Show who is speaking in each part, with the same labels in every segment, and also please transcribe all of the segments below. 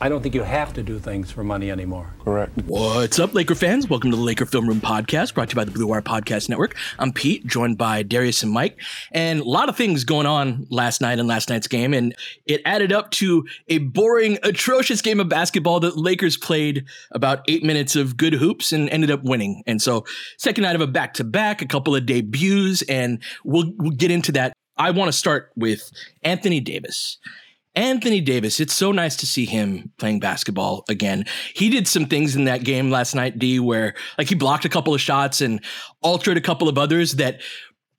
Speaker 1: I don't think you have to do things for money anymore.
Speaker 2: Correct.
Speaker 3: What's up, Laker fans? Welcome to the Laker Film Room Podcast, brought to you by the Blue Wire Podcast Network. I'm Pete, joined by Darius and Mike. And a lot of things going on last night in last night's game, and it added up to a boring, atrocious game of basketball that Lakers played about eight minutes of good hoops and ended up winning. And so, second night of a back to back, a couple of debuts, and we'll, we'll get into that. I want to start with Anthony Davis. Anthony Davis, it's so nice to see him playing basketball again. He did some things in that game last night, D, where like he blocked a couple of shots and altered a couple of others that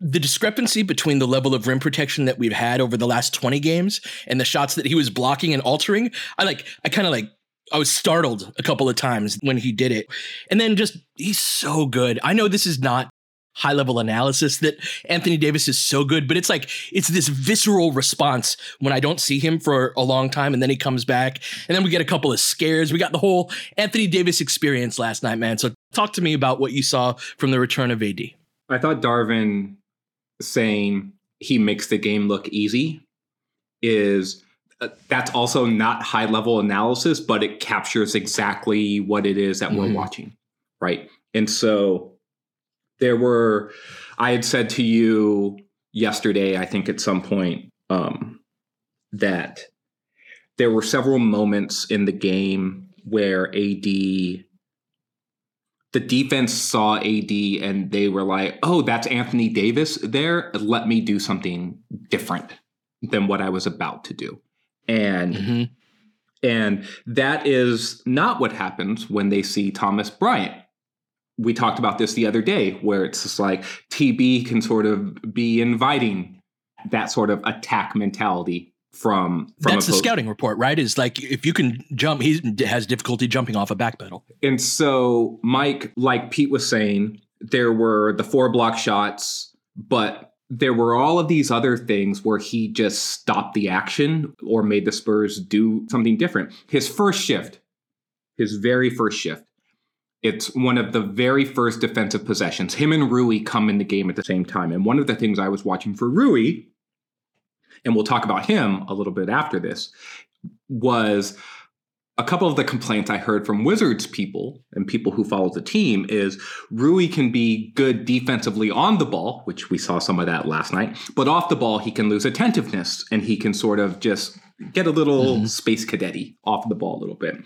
Speaker 3: the discrepancy between the level of rim protection that we've had over the last 20 games and the shots that he was blocking and altering, I like, I kind of like, I was startled a couple of times when he did it. And then just, he's so good. I know this is not high level analysis that Anthony Davis is so good, but it's like it's this visceral response when I don't see him for a long time and then he comes back and then we get a couple of scares. We got the whole Anthony Davis experience last night, man. So talk to me about what you saw from the return of AD.
Speaker 4: I thought Darvin saying he makes the game look easy is uh, that's also not high level analysis, but it captures exactly what it is that mm-hmm. we're watching, right? And so there were i had said to you yesterday i think at some point um, that there were several moments in the game where ad the defense saw ad and they were like oh that's anthony davis there let me do something different than what i was about to do and mm-hmm. and that is not what happens when they see thomas bryant we talked about this the other day where it's just like TB can sort of be inviting that sort of attack mentality from, from
Speaker 3: that's the scouting report right? Is like if you can jump he has difficulty jumping off a back pedal.
Speaker 4: And so mike like pete was saying there were the four block shots but there were all of these other things where he just stopped the action or made the spurs do something different. His first shift his very first shift it's one of the very first defensive possessions. Him and Rui come in the game at the same time. And one of the things I was watching for Rui, and we'll talk about him a little bit after this, was a couple of the complaints I heard from Wizards people and people who follow the team is Rui can be good defensively on the ball, which we saw some of that last night, but off the ball he can lose attentiveness and he can sort of just get a little mm-hmm. space cadetty off the ball a little bit.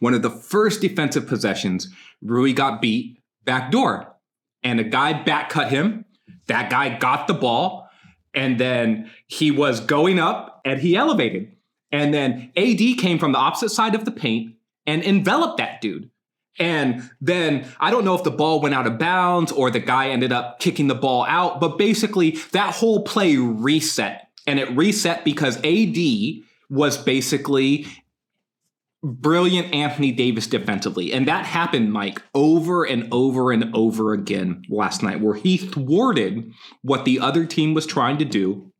Speaker 4: One of the first defensive possessions, Rui got beat backdoor, and a guy back cut him. That guy got the ball, and then he was going up and he elevated. And then AD came from the opposite side of the paint and enveloped that dude. And then I don't know if the ball went out of bounds or the guy ended up kicking the ball out, but basically that whole play reset. And it reset because AD was basically brilliant Anthony Davis defensively. And that happened, Mike, over and over and over again last night, where he thwarted what the other team was trying to do.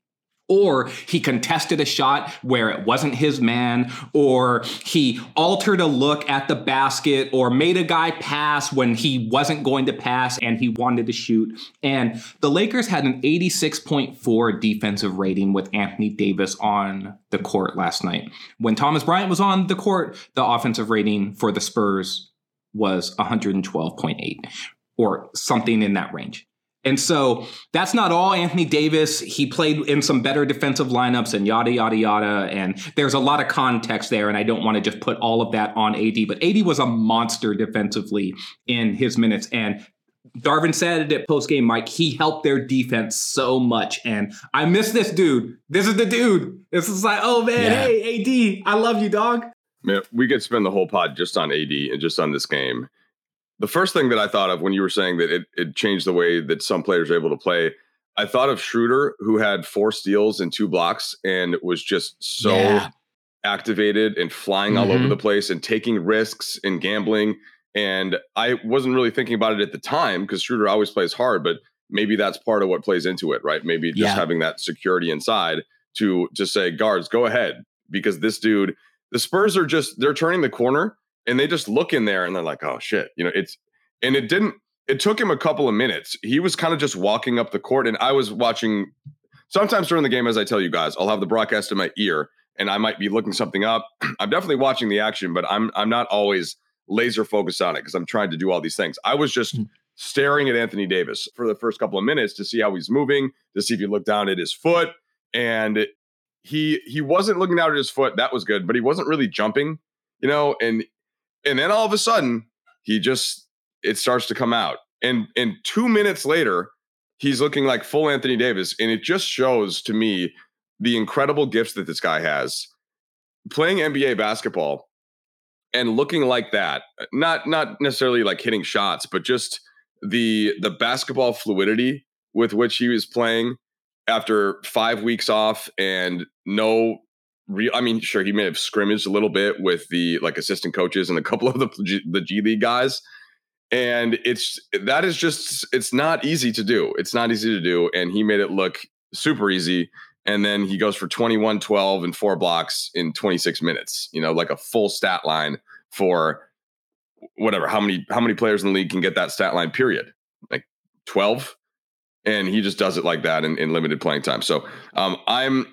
Speaker 4: Or he contested a shot where it wasn't his man, or he altered a look at the basket, or made a guy pass when he wasn't going to pass and he wanted to shoot. And the Lakers had an 86.4 defensive rating with Anthony Davis on the court last night. When Thomas Bryant was on the court, the offensive rating for the Spurs was 112.8 or something in that range. And so that's not all Anthony Davis. He played in some better defensive lineups and yada, yada, yada. And there's a lot of context there. And I don't want to just put all of that on AD, but AD was a monster defensively in his minutes. And Darvin said it at post game, Mike, he helped their defense so much. And I miss this dude. This is the dude. This is like, oh man, yeah. hey, AD, I love you, dog.
Speaker 2: Man, we could spend the whole pod just on AD and just on this game the first thing that I thought of when you were saying that it, it changed the way that some players are able to play, I thought of Schröder, who had four steals and two blocks and was just so yeah. activated and flying mm-hmm. all over mm-hmm. the place and taking risks and gambling. And I wasn't really thinking about it at the time because Schröder always plays hard, but maybe that's part of what plays into it, right? Maybe just yeah. having that security inside to to say, guards, go ahead. Because this dude, the Spurs are just they're turning the corner and they just look in there and they're like, oh shit, you know, it's and it didn't. It took him a couple of minutes. He was kind of just walking up the court, and I was watching. Sometimes during the game, as I tell you guys, I'll have the broadcast in my ear, and I might be looking something up. I'm definitely watching the action, but I'm I'm not always laser focused on it because I'm trying to do all these things. I was just mm-hmm. staring at Anthony Davis for the first couple of minutes to see how he's moving, to see if he looked down at his foot, and he he wasn't looking down at his foot. That was good, but he wasn't really jumping, you know. And and then all of a sudden, he just it starts to come out. And and two minutes later, he's looking like full Anthony Davis. And it just shows to me the incredible gifts that this guy has. Playing NBA basketball and looking like that, not not necessarily like hitting shots, but just the the basketball fluidity with which he was playing after five weeks off and no real. I mean, sure, he may have scrimmaged a little bit with the like assistant coaches and a couple of the G, the G League guys, and it's that is just it's not easy to do. It's not easy to do, and he made it look super easy. And then he goes for 21, 12, and four blocks in 26 minutes. You know, like a full stat line for whatever. How many how many players in the league can get that stat line? Period. Like 12 and he just does it like that in, in limited playing time. So um, I'm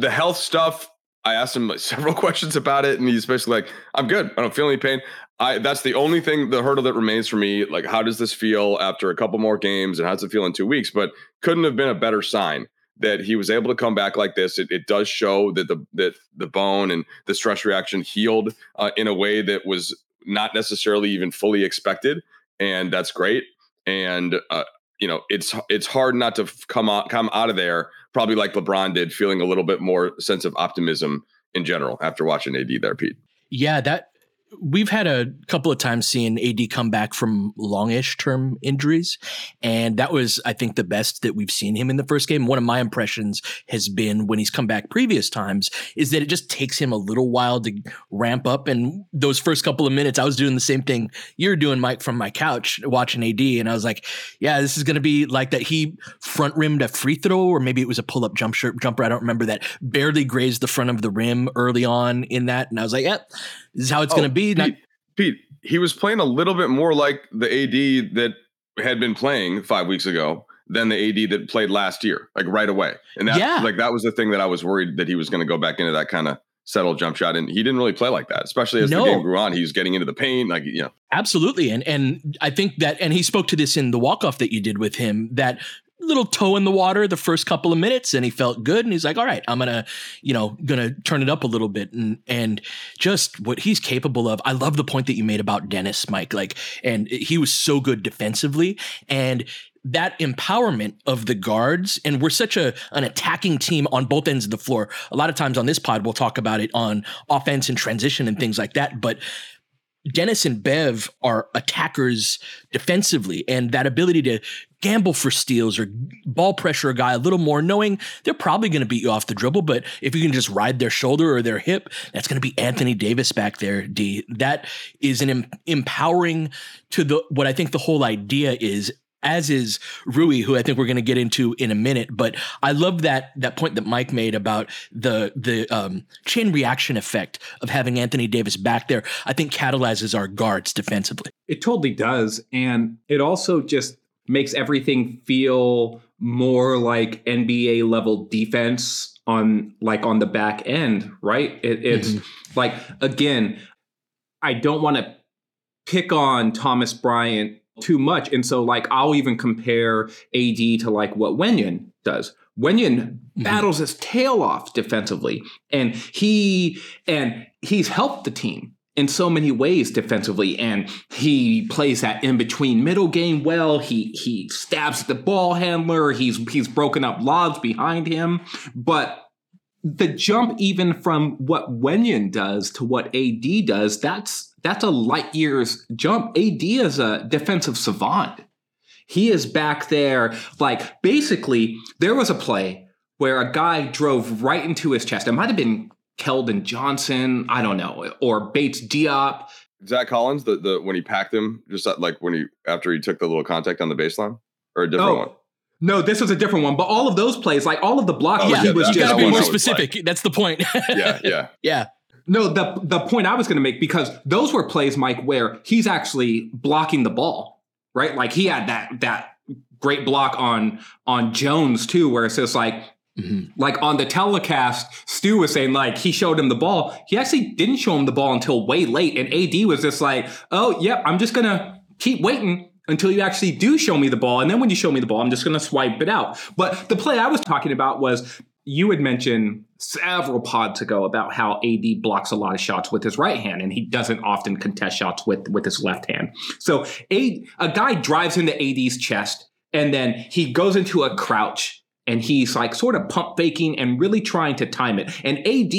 Speaker 2: the health stuff, I asked him several questions about it, and he's basically like, "I'm good. I don't feel any pain." I that's the only thing, the hurdle that remains for me. Like, how does this feel after a couple more games, and how does it feel in two weeks? But couldn't have been a better sign that he was able to come back like this. It, it does show that the that the bone and the stress reaction healed uh, in a way that was not necessarily even fully expected, and that's great. And uh, you know, it's it's hard not to come out come out of there probably like LeBron did, feeling a little bit more sense of optimism in general after watching AD there, Pete.
Speaker 3: Yeah, that we've had a couple of times seeing AD come back from longish term injuries. And that was, I think, the best that we've seen him in the first game. One of my impressions has been when he's come back previous times is that it just takes him a little while to ramp up. And those first couple of minutes, I was doing the same thing you're doing, Mike, from my couch watching AD. And I was like, yeah, this is going to be like that. He front rimmed a free throw, or maybe it was a pull up jump jumper. I don't remember that barely grazed the front of the rim early on in that. And I was like, yeah, this is how it's oh, going to be.
Speaker 2: Pete, Pete, he was playing a little bit more like the AD that had been playing five weeks ago than the AD that played last year, like right away. And that, yeah. like that was the thing that I was worried that he was going to go back into that kind of settle jump shot, and he didn't really play like that. Especially as no. the game grew on, he was getting into the paint, like you know.
Speaker 3: Absolutely, and and I think that, and he spoke to this in the walk off that you did with him that little toe in the water the first couple of minutes and he felt good and he's like all right i'm gonna you know gonna turn it up a little bit and and just what he's capable of. I love the point that you made about dennis mike like and he was so good defensively and that empowerment of the guards and we're such a an attacking team on both ends of the floor. A lot of times on this pod we'll talk about it on offense and transition and things like that but Dennis and Bev are attackers defensively, and that ability to gamble for steals or ball pressure a guy a little more, knowing they're probably going to beat you off the dribble. But if you can just ride their shoulder or their hip, that's going to be Anthony Davis back there. D that is an em- empowering to the what I think the whole idea is as is Rui, who I think we're going to get into in a minute. But I love that that point that Mike made about the the um, chain reaction effect of having Anthony Davis back there. I think catalyzes our guards defensively.
Speaker 4: It totally does, and it also just makes everything feel more like NBA level defense on like on the back end, right? It, it's mm-hmm. like again, I don't want to pick on Thomas Bryant too much. And so like I'll even compare AD to like what Wenyen does. Wenyen mm-hmm. battles his tail off defensively and he and he's helped the team in so many ways defensively and he plays that in between middle game well he he stabs the ball handler he's he's broken up lobs behind him but the jump even from what Wenyen does to what AD does that's that's a light years jump. AD is a defensive savant. He is back there, like basically, there was a play where a guy drove right into his chest. It might have been Keldon Johnson, I don't know, or Bates Diop.
Speaker 2: Zach Collins, the the when he packed him, just uh, like when he after he took the little contact on the baseline, or a different oh. one.
Speaker 4: No, this was a different one. But all of those plays, like all of the blocks, oh, yeah, he was
Speaker 3: you just gotta be more specific. That's the point.
Speaker 2: yeah, yeah,
Speaker 3: yeah.
Speaker 4: No, the the point I was going to make because those were plays, Mike, where he's actually blocking the ball, right? Like he had that that great block on on Jones too, where it's just like Mm-hmm. Like on the telecast, Stu was saying like he showed him the ball. He actually didn't show him the ball until way late, and AD was just like, "Oh, yep, I'm just gonna keep waiting until you actually do show me the ball, and then when you show me the ball, I'm just gonna swipe it out." But the play I was talking about was you had mentioned several pods ago about how AD blocks a lot of shots with his right hand, and he doesn't often contest shots with with his left hand. So a a guy drives into AD's chest, and then he goes into a crouch, and he's like sort of pump faking and really trying to time it. And AD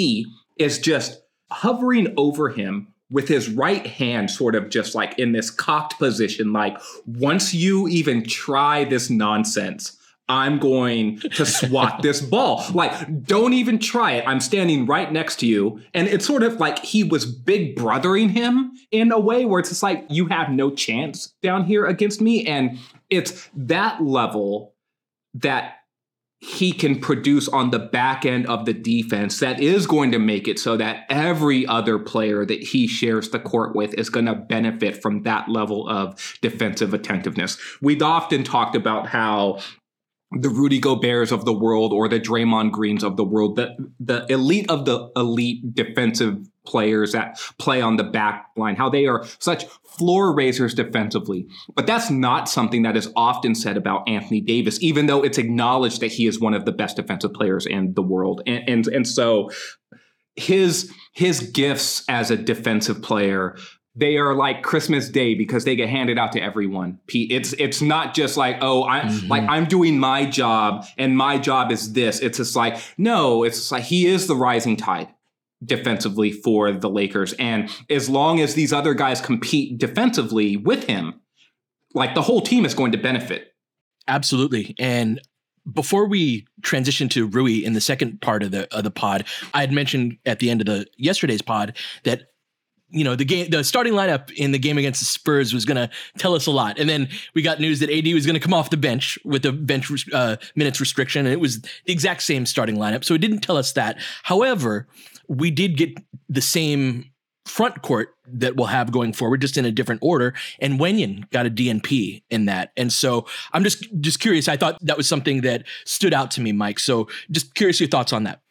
Speaker 4: is just hovering over him with his right hand sort of just like in this cocked position like once you even try this nonsense I'm going to swat this ball. Like, don't even try it. I'm standing right next to you. And it's sort of like he was big brothering him in a way where it's just like, you have no chance down here against me. And it's that level that he can produce on the back end of the defense that is going to make it so that every other player that he shares the court with is going to benefit from that level of defensive attentiveness. We've often talked about how the Rudy Gobert's of the world or the Draymond Greens of the world, the, the elite of the elite defensive players that play on the back line, how they are such floor raisers defensively. But that's not something that is often said about Anthony Davis, even though it's acknowledged that he is one of the best defensive players in the world. And, and, and so his his gifts as a defensive player they are like Christmas Day because they get handed out to everyone. Pete, it's it's not just like oh I mm-hmm. like I'm doing my job and my job is this. It's just like no, it's like he is the rising tide defensively for the Lakers, and as long as these other guys compete defensively with him, like the whole team is going to benefit.
Speaker 3: Absolutely, and before we transition to Rui in the second part of the of the pod, I had mentioned at the end of the yesterday's pod that you know the game the starting lineup in the game against the Spurs was going to tell us a lot. And then we got news that AD was going to come off the bench with the bench uh, minutes restriction and it was the exact same starting lineup. So it didn't tell us that. However we did get the same front court that we'll have going forward just in a different order. And Wenyen got a DNP in that. And so I'm just just curious. I thought that was something that stood out to me Mike. So just curious your thoughts on that.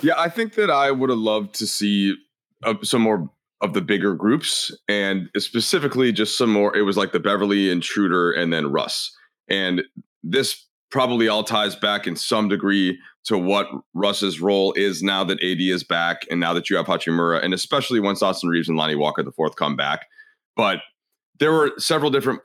Speaker 2: Yeah I think that I would have loved to see uh, some more of the bigger groups and specifically just some more it was like the Beverley Intruder and then russ. And this probably all ties back in some degree to what russ's role is now that ad is back and now that you have hachimura and especially once austin Reaves and lonnie walker the fourth come back but there were several different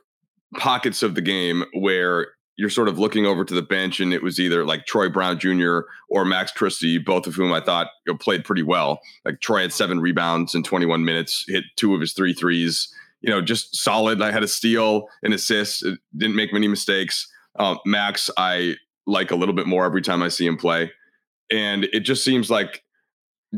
Speaker 2: pockets of the game where you're sort of looking over to the bench, and it was either like Troy Brown Jr. or Max Christie, both of whom I thought played pretty well. Like Troy had seven rebounds in 21 minutes, hit two of his three threes. You know, just solid. I had a steal, an assist, didn't make many mistakes. Um, Max, I like a little bit more every time I see him play, and it just seems like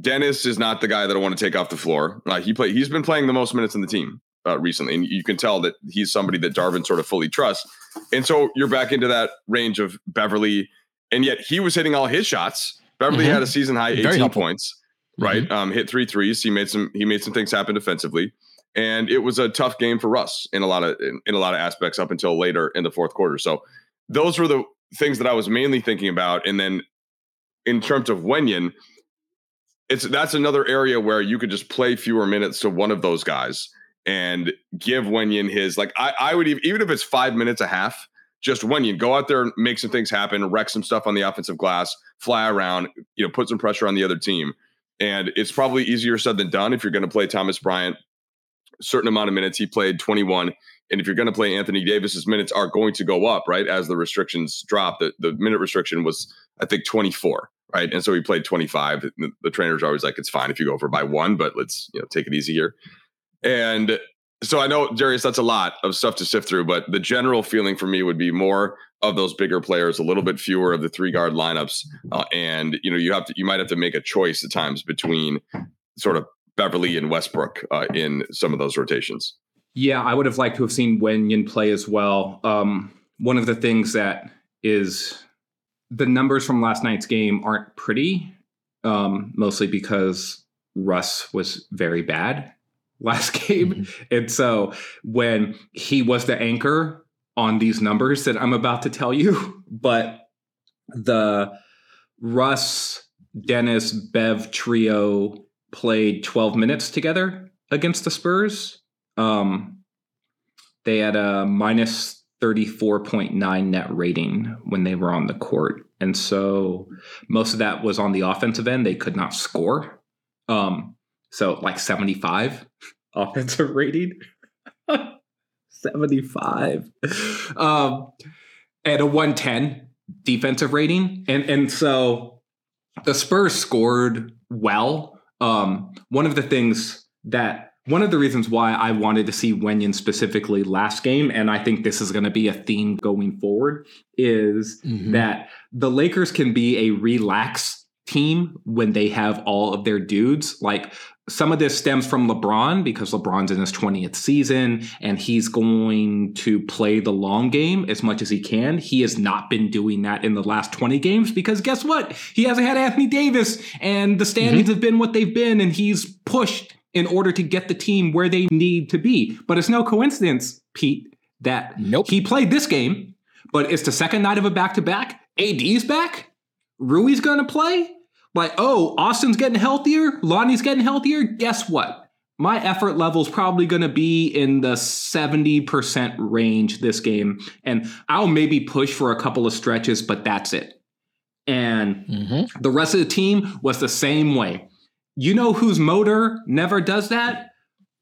Speaker 2: Dennis is not the guy that I want to take off the floor. Uh, he play. He's been playing the most minutes in the team, uh, recently, and you can tell that he's somebody that Darvin sort of fully trusts. And so you're back into that range of Beverley, and yet he was hitting all his shots. Beverley
Speaker 3: Mhm.
Speaker 2: had a season high 18 points, right? Um, hit three threes. He made some he made some things happen defensively, and it was a tough game for Russ in a lot of in, in a lot of aspects up until later in the fourth quarter. So those were the things that I was mainly thinking about, and then in terms of Wenyen, it's that's another area where you could just play fewer minutes to one of those guys and give Wenyen his like I, I would even even if it's five minutes a half, just Wenyen go out there and make some things happen, wreck some stuff on the offensive glass, fly around, you know, put some pressure on the other team. And it's probably easier said than done if you're going to play Thomas Bryant certain amount of minutes. He played 21. And if you're going to play Anthony Davis's minutes are going to go up, right? As the restrictions drop, the, the minute restriction was, I think, 24, right? And so he played 25. The, the trainers are always like, it's fine if you go over by one, but let's, you know, take it easy here. And so I know, Darius, that's a lot of stuff to sift through, but the general feeling for me would be more of those bigger players, a little bit fewer of the three guard lineups, uh, and you know you have to you might have to make a choice at times between sort of Beverley and Westbrook uh, in some of those rotations.
Speaker 4: Yeah, I would have liked to have seen Wenyen play as well. Um, one of the things that is the numbers from last night's game aren't pretty, um, mostly because Russ was very bad last game. And so when he was the anchor on these numbers that I'm about to tell you, but the Russ, Dennis, Bev trio played 12 minutes together against the Spurs. Um, they had a minus 34.9 net rating when they were on the court. And so most of that was on the offensive end. They could not score. Um, so like 75 offensive rating. 75. Um, and a 110 defensive rating. And and so the Spurs scored well. Um, one of the things that one of the reasons why I wanted to see Wenyen specifically last game, and I think this is going to be a theme going forward, is
Speaker 3: Mhm.
Speaker 4: that the Lakers can be a relaxed team when they have all of their dudes. Like some of this stems from LeBron because LeBron's in his 20th season and he's going to play the long game as much as he can. He has not been doing that in the last 20 games because guess what? He hasn't had Anthony Davis and the standings have been what they've been and he's pushed in order to get the team where they need to be. But it's no coincidence, Pete, that
Speaker 3: Nope.
Speaker 4: he played this game, but it's the second night of a back to back. AD's back. Rui's going to play. Like, oh, Austin's getting healthier. Lonnie's getting healthier. Guess what? My effort level is probably going to be in the 70% range this game. And I'll maybe push for a couple of stretches, but that's it. And
Speaker 3: Mhm.
Speaker 4: the rest of the team was the same way. You know whose motor never does that?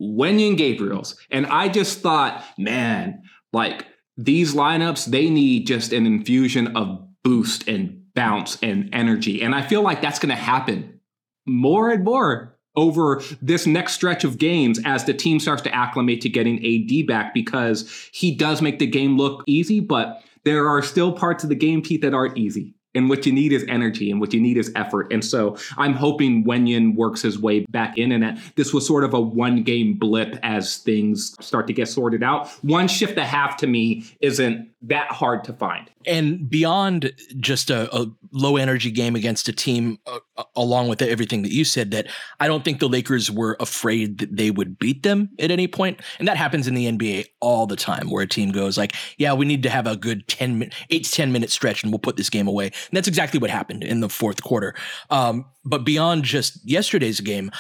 Speaker 4: Wenyen Gabriel's. And I just thought, man, like these lineups, they need just an infusion of boost and bounce and energy. And I feel like that's going to happen more and more over this next stretch of games as the team starts to acclimate to getting AD back because he does make the game look easy, but there are still parts of the game, Pete, that aren't easy. And what you need is energy and what you need is effort. And so I'm hoping Wenyen works his way back in and that this was sort of a one game blip as things start to get sorted out. One shift a half to me isn't that hard to find.
Speaker 3: and beyond just a, a low energy game against a team uh, uh, along with everything that you said that i don't think the lakers were afraid that they would beat them at any point. and that happens in the nba all the time where a team goes like yeah we need to have a good 10 minute 8 to 10 minute stretch and we'll put this game away and that's exactly what happened in the fourth quarter um, but beyond just yesterday's game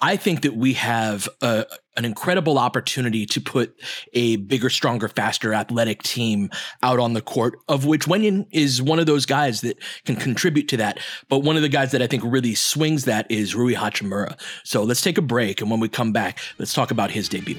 Speaker 3: I think that we have a, an incredible opportunity to put a bigger, stronger, faster, athletic team out on the court, of which Wenyen is one of those guys that can contribute to that. But one of the guys that I think really swings that is Rui Hachimura. So let's take a break. And when we come back, let's talk about his debut.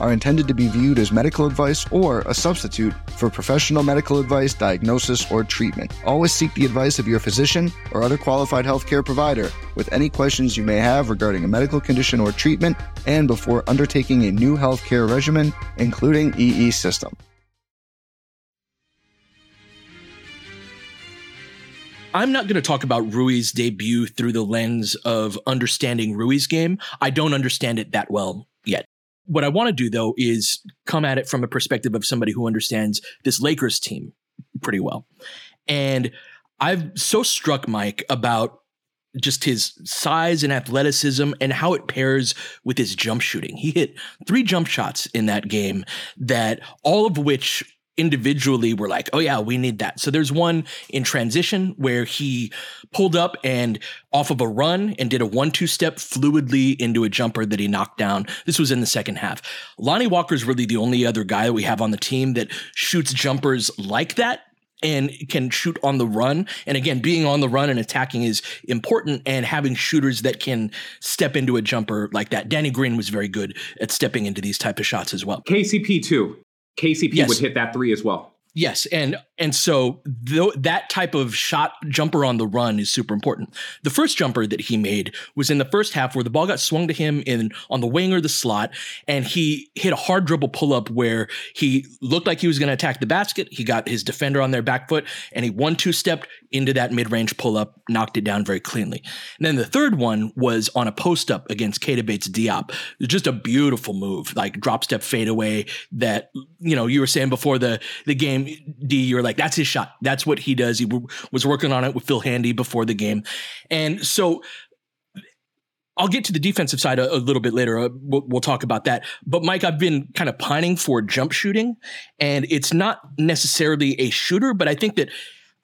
Speaker 5: are intended to be viewed as medical advice or a substitute for professional medical advice, diagnosis, or treatment. Always seek the advice of your physician or other qualified healthcare provider with any questions you may have regarding a medical condition or treatment and before undertaking a new healthcare regimen, including EE system.
Speaker 3: I'm not going to talk about Rui's debut through the lens of understanding Rui's game. I don't understand it that well yet. What I want to do though is come at it from a perspective of somebody who understands this Lakers team pretty well. And I've so struck Mike about just his size and athleticism and how it pairs with his jump shooting. He hit three jump shots in that game that all of which individually were like, oh yeah, we need that. So there's one in transition where he pulled up and off of a run and did a one two step fluidly into a jumper that he knocked down. This was in the second half. Lonnie Walker is really the only other guy that we have on the team that shoots jumpers like that and can shoot on the run. And again, being on the run and attacking is important and having shooters that can step into a jumper like that. Danny Green was very good at stepping into these type of shots as well.
Speaker 4: KCP too. KCP yes. would hit that three as well.
Speaker 3: Yes, and and so th- that type of shot jumper on the run is super important. The first jumper that he made was in the first half where the ball got swung to him in on the wing or the slot, and he hit a hard dribble pull up where he looked like he was going to attack the basket. He got his defender on their back foot, and he one two stepped into that mid range pull up, knocked it down very cleanly. And then the third one was on a post up against Keita Bates Diop. Just a beautiful move, like drop step fadeaway that you know you were saying before the the game game, D, you're like, that's his shot. That's what he does. He w- was working on it with Phil Handy before the game. And so I'll get to the defensive side a, a little bit later. Uh, we'll, we'll, talk about that. But Mike, I've been kind of pining for jump shooting, and it's not necessarily a shooter, but I think that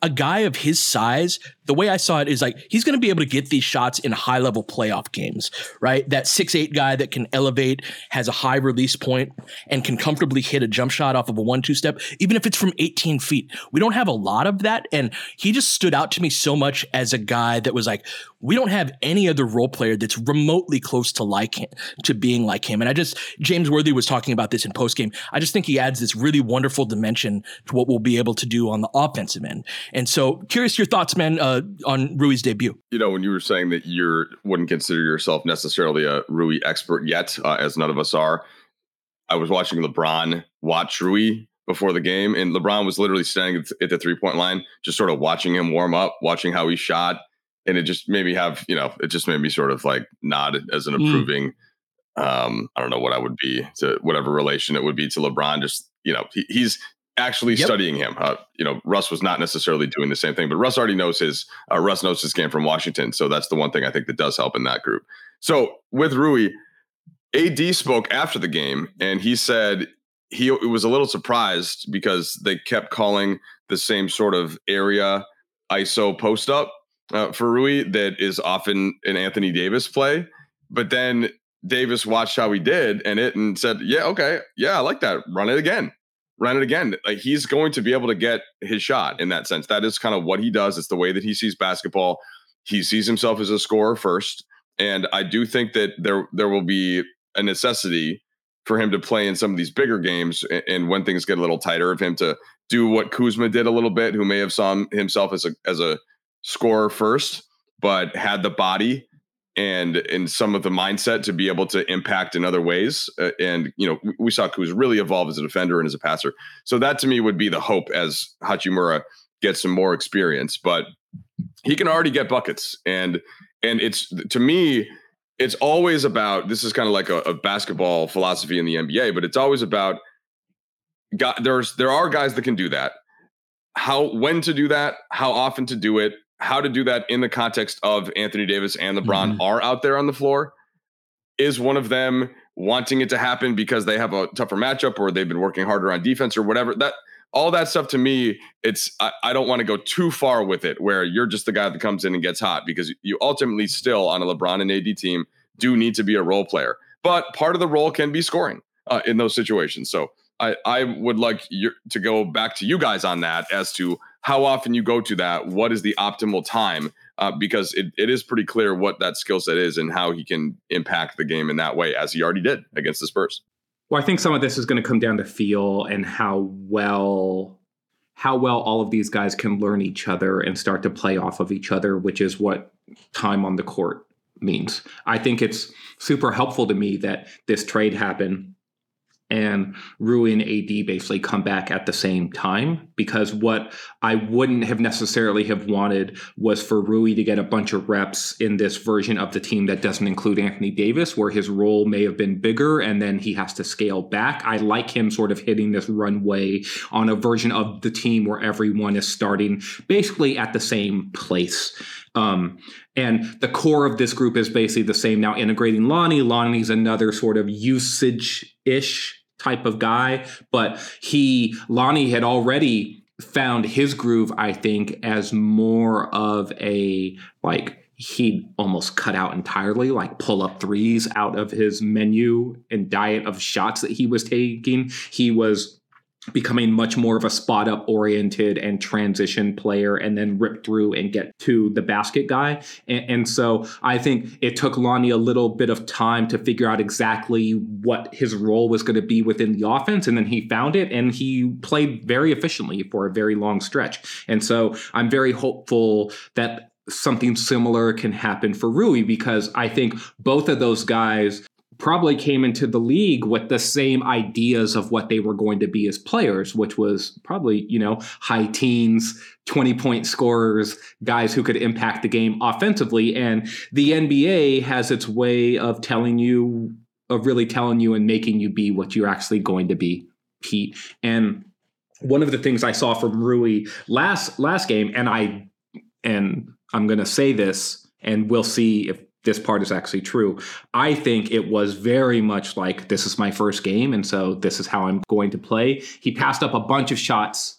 Speaker 3: a guy of his size the way I saw it is like he's going to be able to get these shots in high level playoff games, right? That six eight guy that can elevate, has a high release point, and can comfortably hit a jump shot off of a one two step, even if it's from 18 feet. We don't have a lot of that. And he just stood out to me so much as a guy that was like, we don't have any other role player that's remotely close to like him, to being like him. And I just, James Worthy was talking about this in post game. I just think he adds this really wonderful dimension to what we'll be able to do on the offensive end. And so, curious your thoughts, man. Uh, uh, on Rui's debut.
Speaker 2: You know, when you were saying that you wouldn't consider yourself necessarily a Rui expert yet, uh, as none of us are, I was watching LeBron watch Rui before the game, and LeBron was literally standing at the three point line, just sort of watching him warm up, watching how he shot, and it just made me have, you know, it just made me sort of like nod as an mm. approving. Mm. Um, I don't know what I would be to whatever relation it would be to LeBron. Just you know, he, he's actually yep. studying him. Uh, you know, Russ was not necessarily doing the same thing, but Russ already knows his uh, Russ knows his game from Washington, so that's the one thing I think that does help in that group. So with Rui, AD spoke after the game, and he said he was a little surprised because they kept calling the same sort of area ISO post up uh, for Rui that is often an Anthony Davis play, but then Davis watched how he did and it and said, "Yeah, okay, yeah, I like that. Run it again, run it again." Like he's going to be able to get his shot in that sense. That is kind of what he does. It's the way that he sees basketball. He sees himself as a scorer first, and I do think that there there will be a necessity for him to play in some of these bigger games and, and when things get a little tighter of him to do what Kuzma did a little bit, who may have saw himself as a as a scorer first, but had the body and in some of the mindset to be able to impact in other ways. Uh, and you know, we, saw Kuz really evolve as a defender and as a passer. So that to me would be the hope as Hachimura gets some more experience. But he can already get buckets, and and it's to me. It's always about this is kind of like a, a basketball philosophy in the NBA, but it's always about got there's there are guys that can do that. How when to do that, how often to do it, how to do that in the context of Anthony Davis and LeBron mm-hmm. are out there on the floor. Is one of them wanting it to happen because they have a tougher matchup or they've been working harder on defense or whatever? That all that stuff to me, it's I, I don't want to go too far with it where you're just the guy that comes in and gets hot because you ultimately still on a LeBron and AD team do need to be a role player. But part of the role can be scoring uh, in those situations. So I, I would like you to go back to you guys on that as to how often you go to that, what is the optimal time, uh, because it, it is pretty clear what that skill set is and how he can impact the game in that way, as he already did against the Spurs.
Speaker 4: Well, I think some of this is going to come down to feel and how well how well all of these guys can learn each other and start to play off of each other, which is what time on the court means. I think it's super helpful to me that this trade happened and Rui and AD basically come back at the same time because what I wouldn't have necessarily have wanted was for Rui to get a bunch of reps in this version of the team that doesn't include Anthony Davis where his role may have been bigger and then he has to scale back. I like him sort of hitting this runway on a version of the team where everyone is starting basically at the same place. Um, and the core of this group is basically the same now, integrating Lonnie. Lonnie's another sort of usage ish type of guy, but he, Lonnie had already found his groove, I think, as more of a like he almost cut out entirely, like pull up threes out of his menu and diet of shots that he was taking. He was becoming much more of a spot up oriented and transition player and then rip through and get to the basket guy. And, and, so I think it took Lonnie a little bit of time to figure out exactly what his role was going to be within the offense. And then he found it and he played very efficiently for a very long stretch. And so I'm very hopeful that something similar can happen for Rui because I think both of those guys probably came into the league with the same ideas of what they were going to be as players, which was probably, you know, high teens, 20 point scorers, guys who could impact the game offensively. And the NBA has its way of telling you, of really telling you and making you be what you're actually going to be, Pete. And one of the things I saw from Rui last last game, and I and I'm gonna say this, and we'll see if this part is actually true. I think it was very much like this is my first game, and so this is how I'm going to play. He passed up a bunch of shots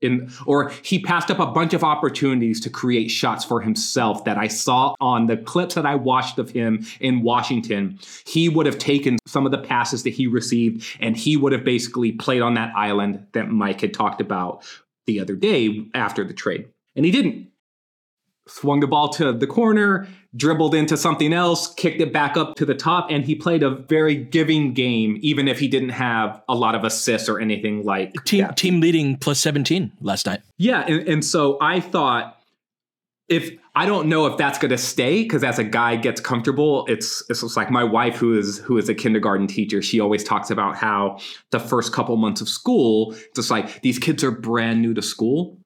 Speaker 4: in or he passed up a bunch of opportunities to create shots for himself that I saw on the clips that I watched of him in Washington. He would have taken some of the passes that he received and he would have basically played on that island that Mike had talked about the other day after the trade. And he didn't swung the ball to the corner, dribbled into something else, kicked it back up to the top, and he played a very giving game, even if he didn't have a lot of assists or anything like
Speaker 3: team that. team leading plus 17 last night.
Speaker 4: Yeah, and, and so I thought if I don't know if that's going to stay because as a guy gets comfortable, it's it's just like my wife who is who is a kindergarten teacher. She always talks about how the first couple months of school, just like these kids are brand new to school,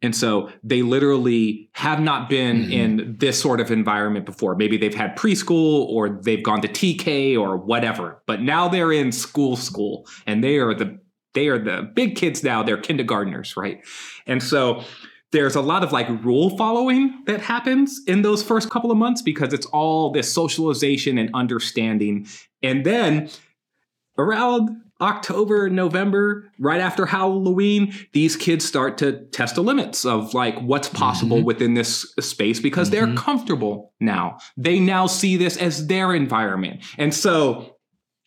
Speaker 4: and so they literally have not been mm-hmm. in this sort of environment before. Maybe they've had preschool or they've gone to TK or whatever, but now they're in school school and they are the they are the big kids now, they're kindergartners, right? And so there's a lot of like rule following that happens in those first couple of months because it's all this socialization and understanding. And then around October, November, right after Halloween, these kids start to test the limits of like what's possible mm-hmm. within this space because mm-hmm. they're comfortable now. They now see this as their environment. And so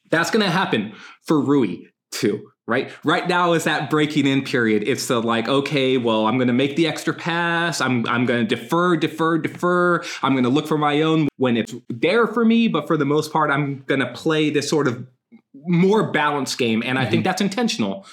Speaker 4: that's going to happen for Rui too right right now is that breaking in period it's the like okay well i'm going to make the extra pass i'm i'm going to defer defer defer i'm going to look for my own when it's there for me but for the most part i'm going to play this sort of more balanced game and mm-hmm. i think mm-hmm. that's intentional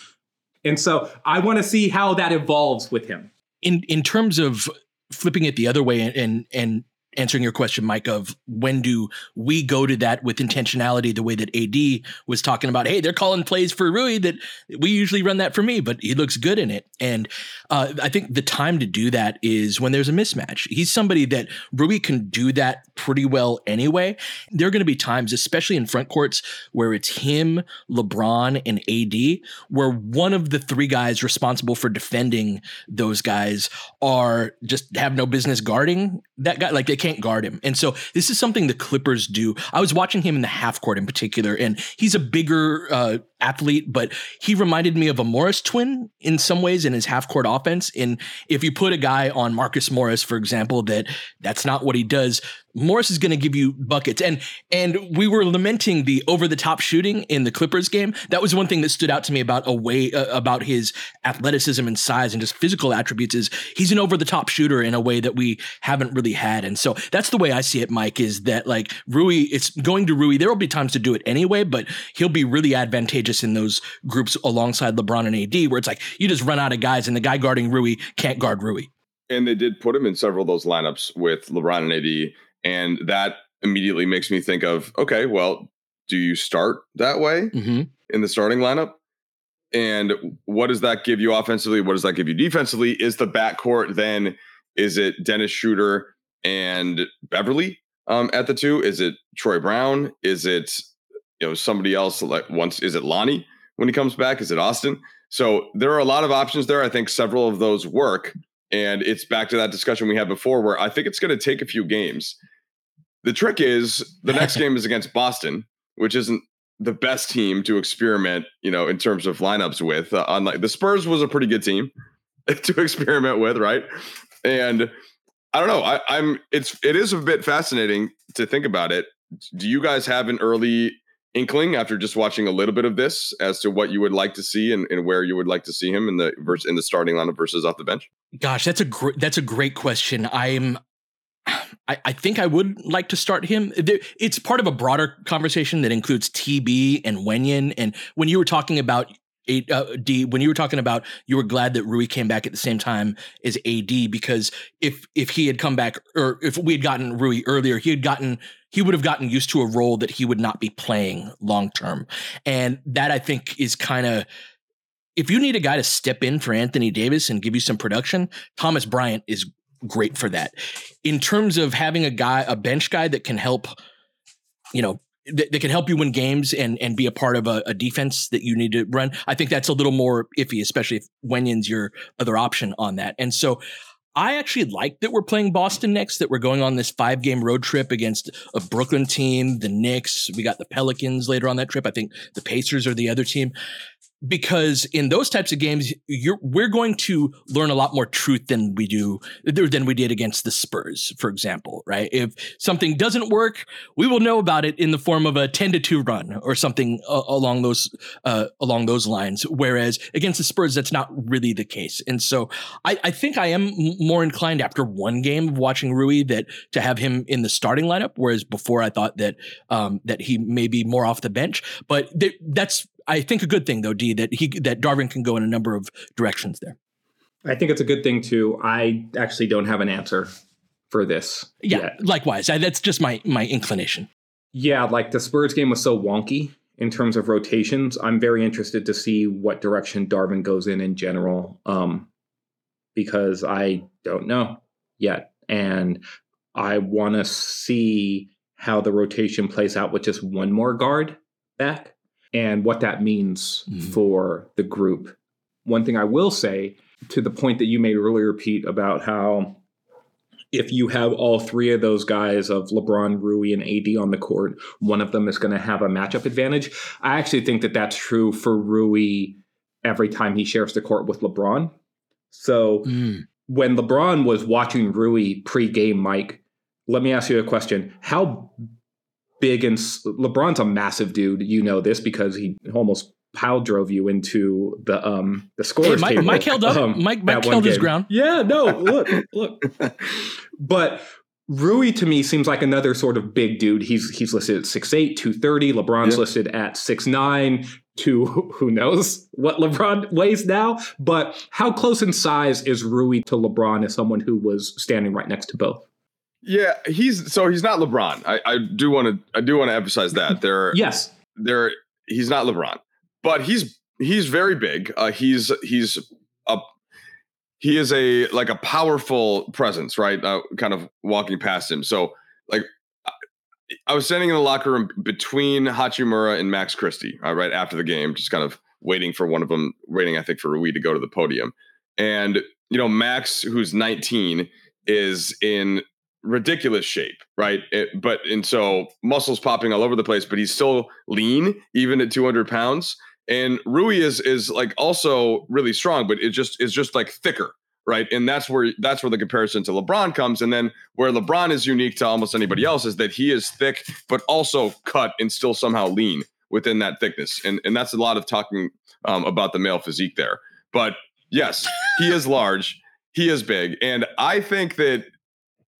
Speaker 4: and so i want to see how that evolves with him
Speaker 3: in in terms of flipping it the other way and and answering your question, Mike, of when do we go to that with intentionality, the way that AD was talking about, hey, they're calling plays for Rui that we usually run that for me, but he looks good in it. And uh, I think the time to do that is when there's a mismatch. He's somebody that Rui can do that pretty well anyway. There are going to be times, especially in front courts, where it's him, LeBron, and AD, where one of the three guys responsible for defending those guys are just have no business guarding that guy. Like they can't guard him. And so this is something the Clippers do. I was watching him in the half court in particular, and he's a bigger uh, athlete, but he reminded me of a Morris twin in some ways in his half court offense. And if you put a guy on Marcus Morris, for example, that that's not what he does, Morris is going to give you buckets. And and we were lamenting the over the top shooting in the Clippers game. That was one thing that stood out to me about a way uh, about his athleticism and size and just physical attributes is he's an over the top shooter in a way that we haven't really had. And so that's the way I see it, Mike, is that like Rui, it's going to Rui. There will be times to do it anyway, but he'll be really advantageous in those groups alongside LeBron and AD, where it's like you just run out of guys and the guy guarding Rui can't guard Rui.
Speaker 2: And they did put him in several of those lineups with LeBron and AD and that immediately makes me think of okay, well, do you start that way mm-hmm. in the starting lineup? And what does that give you offensively? What does that give you defensively? Is the backcourt then, is it Dennis Schröder and Beverley um, at the two? Is it Troy Brown? Is it you know somebody else like once is it Lonnie when he comes back? Is it Austin? So there are a lot of options there. I think several of those work. And it's back to that discussion we had before where I think it's going to take a few games. The trick is the next game is against Boston, which isn't the best team to experiment, you know, in terms of lineups with. Uh, unlike the Spurs was a pretty good team to experiment with, right? And I don't know. I, I'm it's it is a bit fascinating to think about it. Do you guys have an early inkling after just watching a little bit of this as to what you would like to see and, and where you would like to see him in the verse in the starting lineup versus off the bench?
Speaker 3: Gosh, that's a gr- that's a great question. I'm I, I, think I would like to start him. It's part of a broader conversation that includes TB and Wenyen. And when you were talking about uh, D, when you were talking about you were glad that Rui came back at the same time as AD because if if he had come back or if we had gotten Rui earlier, he had gotten he would have gotten used to a role that he would not be playing long term, and that I think is kind of if you need a guy to step in for Anthony Davis and give you some production, Thomas Bryant is great for that. In terms of having a guy, a bench guy that can help, you know, that, that can help you win games and and be a part of a, a, defense that you need to run. I think that's a little more iffy, especially if Wenyen's your other option on that. And so I actually like that we're playing Boston next, that we're going on this five game road trip against a Brooklyn team, the Knicks. We got the Pelicans later on that trip. I think the Pacers are the other team because in those types of games, we're going to learn a lot more truth than we do than we did against the Spurs, for example. Right? If something doesn't work, we will know about it in the form of a ten to two run or something uh, along those uh, along those lines. Whereas against the Spurs, that's not really the case. And so I, I think I am more inclined after one game of watching Rui that to have him in the starting lineup. Whereas before, I thought that um, that he may be more off the bench. But th- that's I think a good thing though, D, that he that Darvin can go in a number of directions there.
Speaker 4: I think it's a good thing too. I actually don't have an answer for this.
Speaker 3: Yeah,
Speaker 4: yet.
Speaker 3: likewise. I, that's just my my inclination.
Speaker 4: Yeah, like the Spurs game was so wonky in terms of rotations. I'm very interested to see what direction Darvin goes in in general, um, because I don't know yet, and I want to see how the rotation plays out with just one more guard back and what that means mm-hmm. for the group. One thing I will say to the point that you made earlier, Pete, about how if you have all three of those guys of LeBron, Rui, and AD on the court, one of them is going to have a matchup advantage. I actually think that that's true for Rui every time he shares the court with LeBron. So mm. when LeBron was watching Rui pre-game, Mike, let me ask you a question: How big and LeBron's a massive dude. You know this because he almost pile drove you into the um the scores.
Speaker 3: Hey, Mike,
Speaker 4: table,
Speaker 3: Mike held up.
Speaker 4: Um,
Speaker 3: Mike, Mike held his ground.
Speaker 4: Yeah, no, look, look. But Rui to me seems like another sort of big dude. He's he's listed at 6'8", 230. LeBron's yeah. listed at 6'9", to who knows what LeBron weighs now. But how close in size is Rui to LeBron as someone who was standing right next to both?
Speaker 2: Yeah, he's so he's not LeBron. I, I do want to I do want to emphasize that there.
Speaker 4: yes,
Speaker 2: there he's not LeBron, but he's he's very big. Uh, he's he's a he is a like a powerful presence, right? Uh, kind of walking past him. So like I was standing in the locker room between Hachimura and Max Christie, uh, right after the game, just kind of waiting for one of them, waiting I think for Rui to go to the podium, and you know Max, who's 19, is in ridiculous shape, right? It, but and so muscles popping all over the place, but he's still lean even at 200 pounds. And Rui is is like also really strong, but it just is just like thicker, right? And that's where that's where the comparison to LeBron comes. And then where LeBron is unique to almost anybody else is that he is thick, but also cut and still somehow lean within that thickness. And and that's a lot of talking um, about the male physique there. But yes, he is large, he is big, and I think that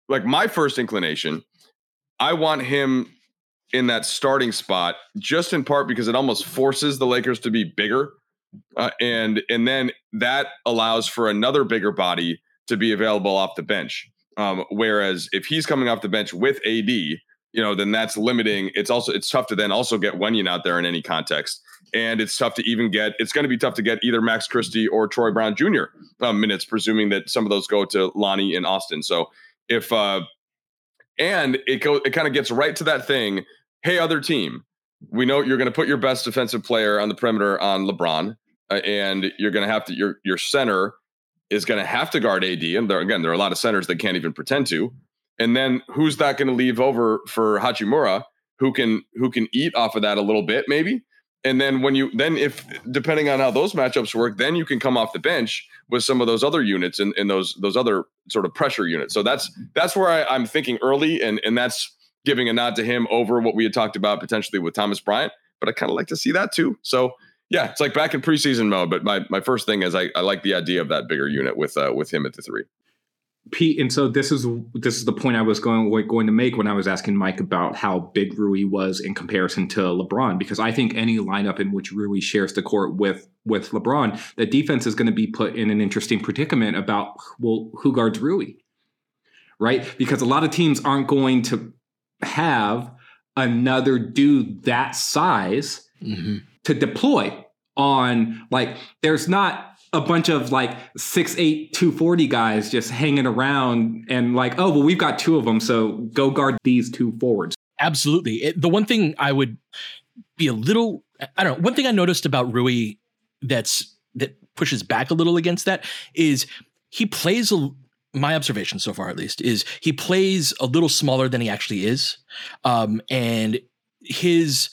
Speaker 2: like my first inclination, I want him in that starting spot just in part because it almost forces the Lakers to be bigger. Uh, and and then that allows for another bigger body to be available off the bench. Um, whereas if he's coming off the bench with AD, you know, then that's limiting. It's also it's tough to then also get Wenyen out there in any context, and it's tough to even get. It's going to be tough to get either Max Christie or Troy Brown Jr. Um, minutes, presuming that some of those go to Lonnie and Austin. So if uh and it goes it kind of gets right to that thing hey other team we know you're going to put your best defensive player on the perimeter on lebron uh, and you're going to have to your your center is going to have to guard ad and there again there are a lot of centers that can't even pretend to and then who's that going to leave over for hachimura who can who can eat off of that a little bit maybe? And then when you then if depending on how those matchups work then you can come off the bench with some of those other units and, and those those other sort of pressure units. So that's that's where I, i'm thinking early and and that's giving a nod to him over what we had talked about potentially with thomas bryant but i kind of like to see that too. So yeah it's like back in preseason mode but my my first thing is i, I like the idea of that bigger unit with uh, with him at the three
Speaker 4: Pete, and so this is this is the point I was going going to make when I was asking Mike about how big Rui was in comparison to LeBron, because I think any lineup in which Rui shares the court with with LeBron, the defense is going to be put in an interesting predicament about well, who guards Rui, right? Because a lot of teams aren't going to have another dude that size mm-hmm. to deploy on. Like, there's not a bunch of like 6'8 240 guys just hanging around and like oh well we've got two of them so go guard these two forwards.
Speaker 3: Absolutely. It, the one thing i would be a little i don't know one thing i noticed about rui that's that pushes back a little against that is he plays a my observation so far at least is he plays a little smaller than he actually is. Um and his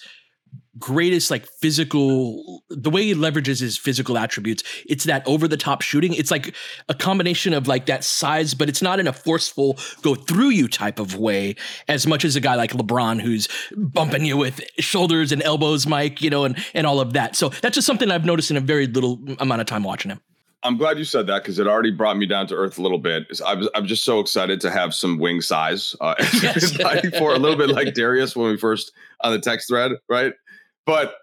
Speaker 3: greatest like physical the way he leverages his physical attributes it's that over the top shooting it's like a combination of like that size but it's not in a forceful go through you type of way as much as a guy like LeBron who's bumping you with shoulders and elbows Mike you know and and all of that so that's just something I've noticed in a very little amount of time watching him
Speaker 2: I'm glad you said that because it already brought me down to earth a little bit. I was, I'm just so excited to have some wing size uh, yes. for a little bit like Darius when we first on the text thread, right? But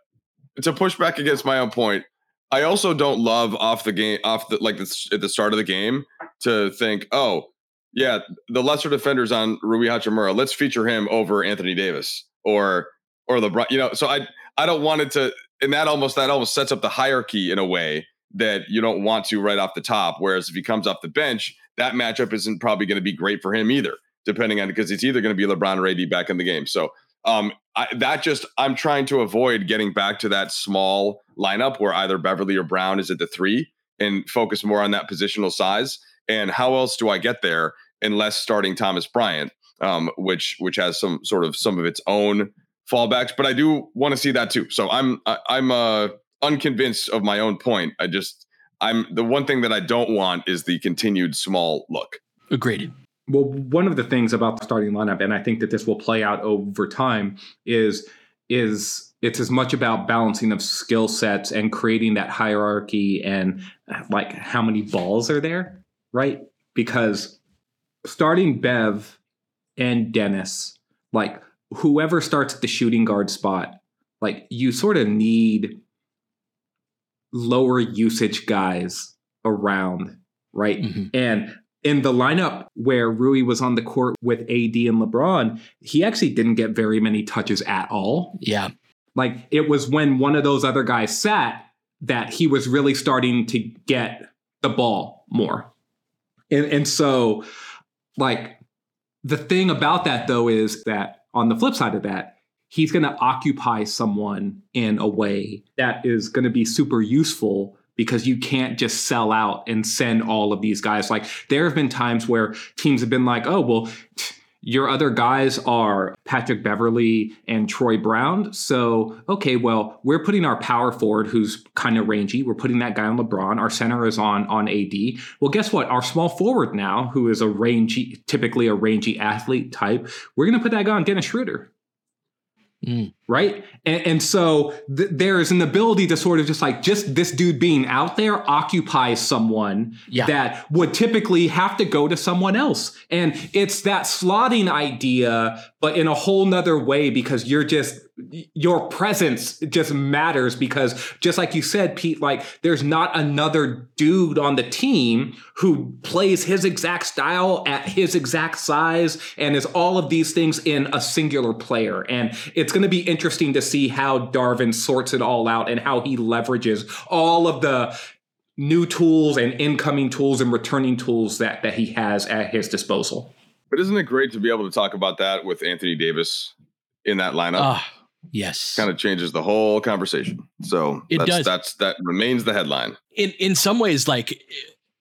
Speaker 2: to push back against my own point, I also don't love off the game, off the like the, at the start of the game to think, oh, yeah, the lesser defenders on Rui Hachimura, let's feature him over Anthony Davis or or LeBron. You know, so I I don't want it to, and that almost that almost sets up the hierarchy in a way that you don't want to right off the top. Whereas if he comes off the bench, that matchup isn't probably going to be great for him either, depending on because it's either going to be LeBron or AD back in the game. So um, I, that just I'm trying to avoid getting back to that small lineup where either Beverley or Brown is at the three and focus more on that positional size. And how else do I get there? unless starting Thomas Bryant, um, which which has some sort of some of its own fallbacks. But I do want to see that too. So I'm I, I'm uh, unconvinced of my own point. I just I'm the one thing that I don't want is the continued small look.
Speaker 3: Agreed.
Speaker 4: Well, one of the things about the starting lineup, and I think that this will play out over time, is is it's as much about balancing of skill sets and creating that hierarchy and like how many balls are there, right? Because starting Bev and Dennis, like whoever starts at the shooting guard spot, like you sort of need lower usage guys around, right?
Speaker 3: Mm-hmm.
Speaker 4: And in the lineup where Rui was on the court with AD and LeBron, he actually didn't get very many touches at all.
Speaker 3: Yeah.
Speaker 4: Like it was when one of those other guys sat that he was really starting to get the ball more. And and so like the thing about that though is that on the flip side of that, he's going to occupy someone in a way that is going to be super useful because you can't just sell out and send all of these guys. Like there have been times where teams have been like, "Oh, well, your other guys are Patrick Beverley and Troy Brown. So, okay, well, we're putting our power forward who's kind of rangy. We're putting that guy on LeBron. Our center is on on AD. Well, guess what? Our small forward now, who is a rangy, typically a rangy athlete type, we're going to put that guy on Dennis Schröder.
Speaker 3: Mm.
Speaker 4: Right. And, and so th- there is an ability to sort of just like just this dude being out there occupies someone
Speaker 3: Yeah.
Speaker 4: that would typically have to go to someone else. And it's that slotting idea, but in a whole nother way because you're just your presence just matters because just like you said pete like there's not another dude on the team who plays his exact style at his exact size and is all of these things in a singular player and it's going to be interesting to see how Darvin sorts it all out and how he leverages all of the new tools and incoming tools and returning tools that that he has at his disposal
Speaker 2: But isn't it great to be able to talk about that with Anthony Davis in that lineup?
Speaker 3: Ah, yes.
Speaker 2: kind of changes the whole conversation. So
Speaker 3: It
Speaker 2: that's,
Speaker 3: does.
Speaker 2: that's that remains the headline.
Speaker 3: in in some ways like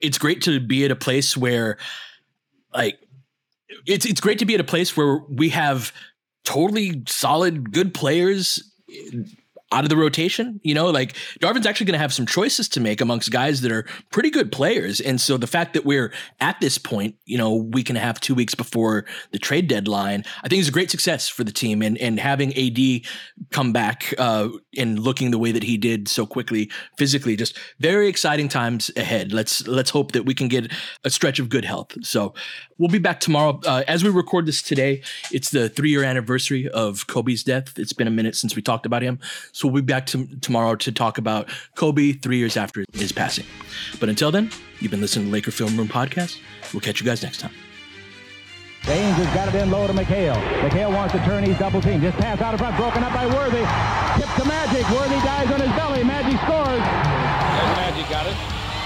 Speaker 3: it's great to be at a place where like it's it's great to be at a place where we have totally solid good players out of the rotation you know? Like darvin's actually going to have some choices to make amongst guys that are pretty good players. And so the fact that we're at this point you know week and a half, two weeks before the trade deadline i think is a great success for the team. And and having ad come back uh and looking the way that he did so quickly physically just very exciting times ahead. Let's let's hope that we can get a stretch of good health. So we'll be back tomorrow. Uh, as we record this today it's the three year anniversary of kobe's death. It's been a minute since we talked about him. so we'll be back to, tomorrow to talk about kobe three years after his passing but until then you've been listening to laker film room podcast we'll catch you guys next time
Speaker 6: James has got it in low to McHale. McHale wants to turn. He's double teamed. Just pass out in front. Broken up by Worthy. Tip to Magic. Worthy dies on his belly. Magic scores.
Speaker 7: There's Magic got it.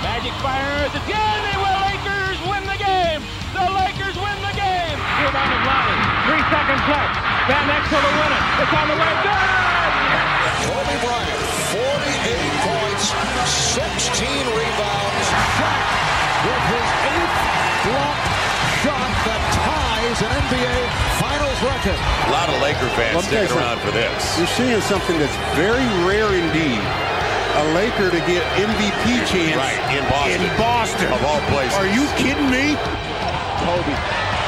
Speaker 7: Magic fires. It's good. They will. Lakers win the game. The Lakers win the game. Rebound is Lonnie. Three seconds left. Van Exel to win it. It's on the way. Good.
Speaker 8: With his eighth block shot that ties an NBA Finals record.
Speaker 9: A lot of Laker fans
Speaker 10: Let me
Speaker 9: sticking around for this.
Speaker 10: You're seeing something that's very rare indeed. A Laker to get MVP chance
Speaker 9: Right, in Boston.
Speaker 10: in Boston.
Speaker 9: Of all places.
Speaker 10: Are you kidding me?
Speaker 8: Kobe,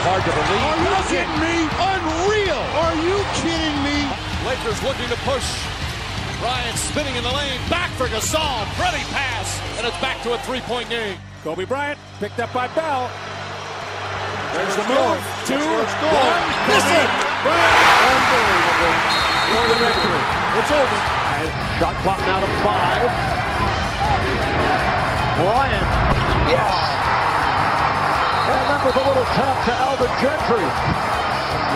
Speaker 8: hard to believe.
Speaker 10: Are you kidding me? Unreal. Are you kidding me?
Speaker 8: Lakers looking to push. Bryant spinning in the lane. Back for Gasol. Pretty pass. And it's back to a three-point game.
Speaker 6: Kobe Bryant picked up by Bell.
Speaker 10: There's the move.
Speaker 6: Two,
Speaker 10: one. Listen.
Speaker 6: Unbelievable. For the victory. It's over. Shot clock now to five. Bryant. Yes. And that was a little tap to Alvin Gentry.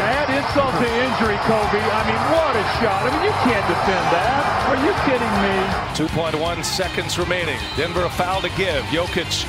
Speaker 6: Add insult to injury, Kobe. I mean, what a shot. I mean, you can't defend that. Are you kidding me?
Speaker 11: 2.1 seconds remaining. Denver a foul to give. Jokic